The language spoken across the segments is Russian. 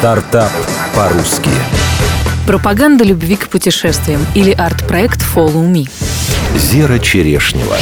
Стартап по-русски. Пропаганда любви к путешествиям или арт-проект Follow Me. Зера Черешнева.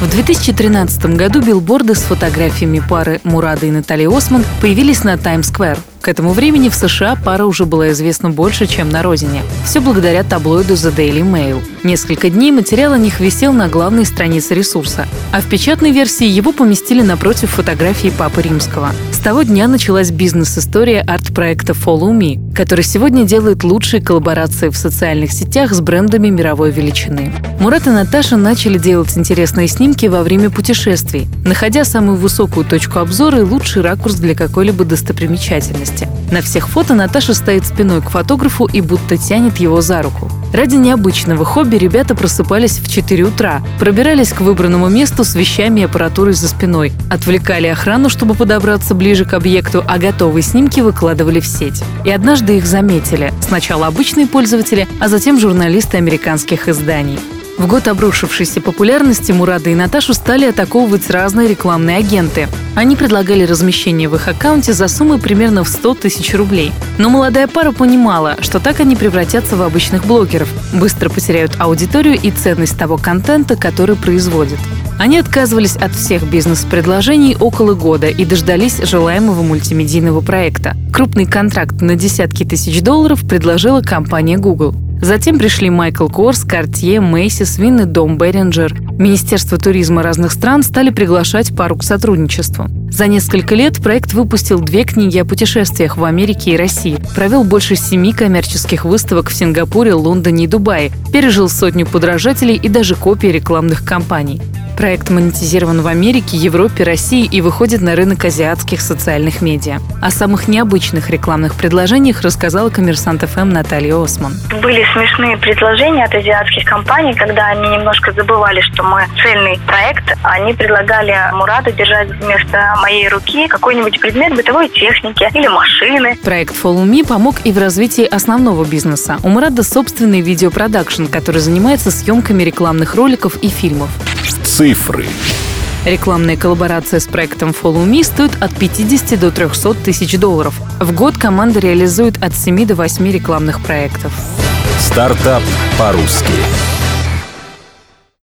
В 2013 году билборды с фотографиями пары Мурада и Натальи Осман появились на Таймс-сквер. К этому времени в США пара уже была известна больше, чем на родине. Все благодаря таблоиду The Daily Mail. Несколько дней материал о них висел на главной странице ресурса, а в печатной версии его поместили напротив фотографии Папы Римского. С того дня началась бизнес-история арт-проекта Follow Me, который сегодня делает лучшие коллаборации в социальных сетях с брендами мировой величины. Мурат и Наташа начали делать интересные снимки во время путешествий, находя самую высокую точку обзора и лучший ракурс для какой-либо достопримечательности месте. На всех фото Наташа стоит спиной к фотографу и будто тянет его за руку. Ради необычного хобби ребята просыпались в 4 утра, пробирались к выбранному месту с вещами и аппаратурой за спиной, отвлекали охрану, чтобы подобраться ближе к объекту, а готовые снимки выкладывали в сеть. И однажды их заметили. Сначала обычные пользователи, а затем журналисты американских изданий. В год обрушившейся популярности Мурада и Наташу стали атаковывать разные рекламные агенты. Они предлагали размещение в их аккаунте за суммы примерно в 100 тысяч рублей. Но молодая пара понимала, что так они превратятся в обычных блогеров, быстро потеряют аудиторию и ценность того контента, который производят. Они отказывались от всех бизнес-предложений около года и дождались желаемого мультимедийного проекта. Крупный контракт на десятки тысяч долларов предложила компания Google. Затем пришли Майкл Корс, Картье, Мейсис, винный дом Беринджер. Министерство туризма разных стран стали приглашать пару к сотрудничеству. За несколько лет проект выпустил две книги о путешествиях в Америке и России, провел больше семи коммерческих выставок в Сингапуре, Лондоне и Дубае, пережил сотню подражателей и даже копии рекламных кампаний. Проект монетизирован в Америке, Европе, России и выходит на рынок азиатских социальных медиа. О самых необычных рекламных предложениях рассказала коммерсант ФМ Наталья Осман. Были смешные предложения от азиатских компаний, когда они немножко забывали, что мы цельный проект. Они предлагали Мураду держать вместо моей руки какой-нибудь предмет бытовой техники или машины. Проект Follow Me помог и в развитии основного бизнеса. У Мурада собственный видеопродакшн, который занимается съемками рекламных роликов и фильмов. Цифры. Рекламная коллаборация с проектом Follow Me стоит от 50 до 300 тысяч долларов. В год команда реализует от 7 до 8 рекламных проектов. Стартап по-русски.